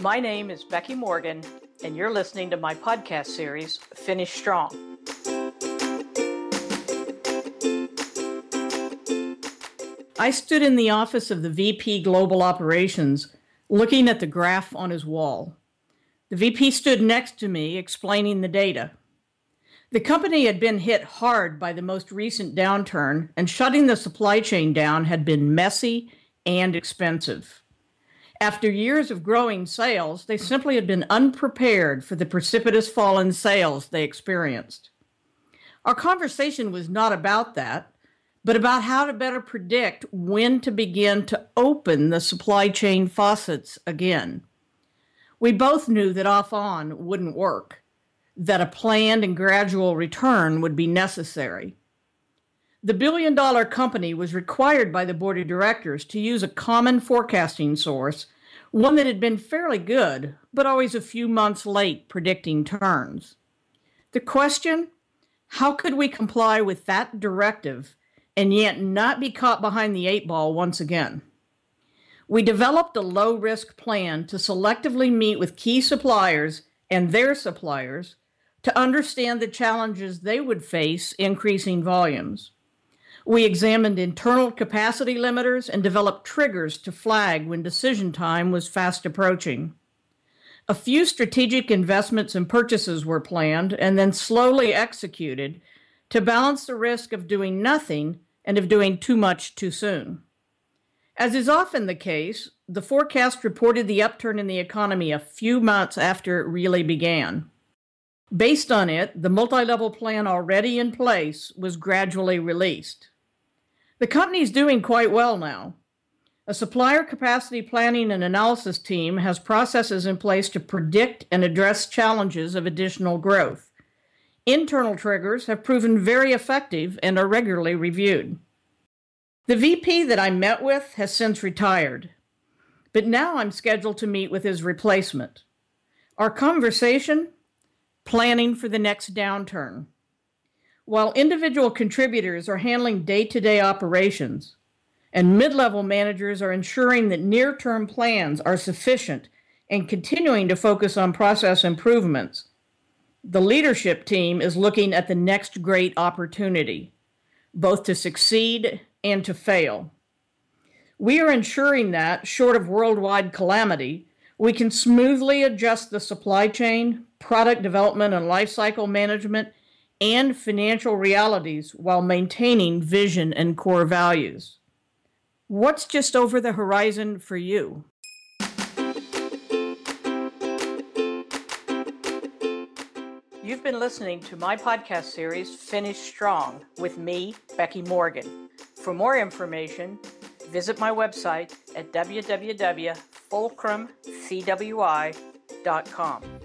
My name is Becky Morgan, and you're listening to my podcast series, Finish Strong. I stood in the office of the VP Global Operations looking at the graph on his wall. The VP stood next to me explaining the data. The company had been hit hard by the most recent downturn, and shutting the supply chain down had been messy and expensive. After years of growing sales, they simply had been unprepared for the precipitous fall in sales they experienced. Our conversation was not about that, but about how to better predict when to begin to open the supply chain faucets again. We both knew that off on wouldn't work, that a planned and gradual return would be necessary. The billion dollar company was required by the board of directors to use a common forecasting source, one that had been fairly good, but always a few months late predicting turns. The question how could we comply with that directive and yet not be caught behind the eight ball once again. We developed a low risk plan to selectively meet with key suppliers and their suppliers to understand the challenges they would face increasing volumes. We examined internal capacity limiters and developed triggers to flag when decision time was fast approaching. A few strategic investments and purchases were planned and then slowly executed to balance the risk of doing nothing and of doing too much too soon. As is often the case, the forecast reported the upturn in the economy a few months after it really began. Based on it, the multi level plan already in place was gradually released. The company is doing quite well now. A supplier capacity planning and analysis team has processes in place to predict and address challenges of additional growth. Internal triggers have proven very effective and are regularly reviewed. The VP that I met with has since retired, but now I'm scheduled to meet with his replacement. Our conversation planning for the next downturn. While individual contributors are handling day to day operations, and mid level managers are ensuring that near term plans are sufficient and continuing to focus on process improvements, the leadership team is looking at the next great opportunity, both to succeed and to fail. We are ensuring that, short of worldwide calamity, we can smoothly adjust the supply chain, product development and lifecycle management, and financial realities while maintaining vision and core values. What's just over the horizon for you? You've been listening to my podcast series, Finish Strong, with me, Becky Morgan. For more information, visit my website at www.fulcrumcwi.com.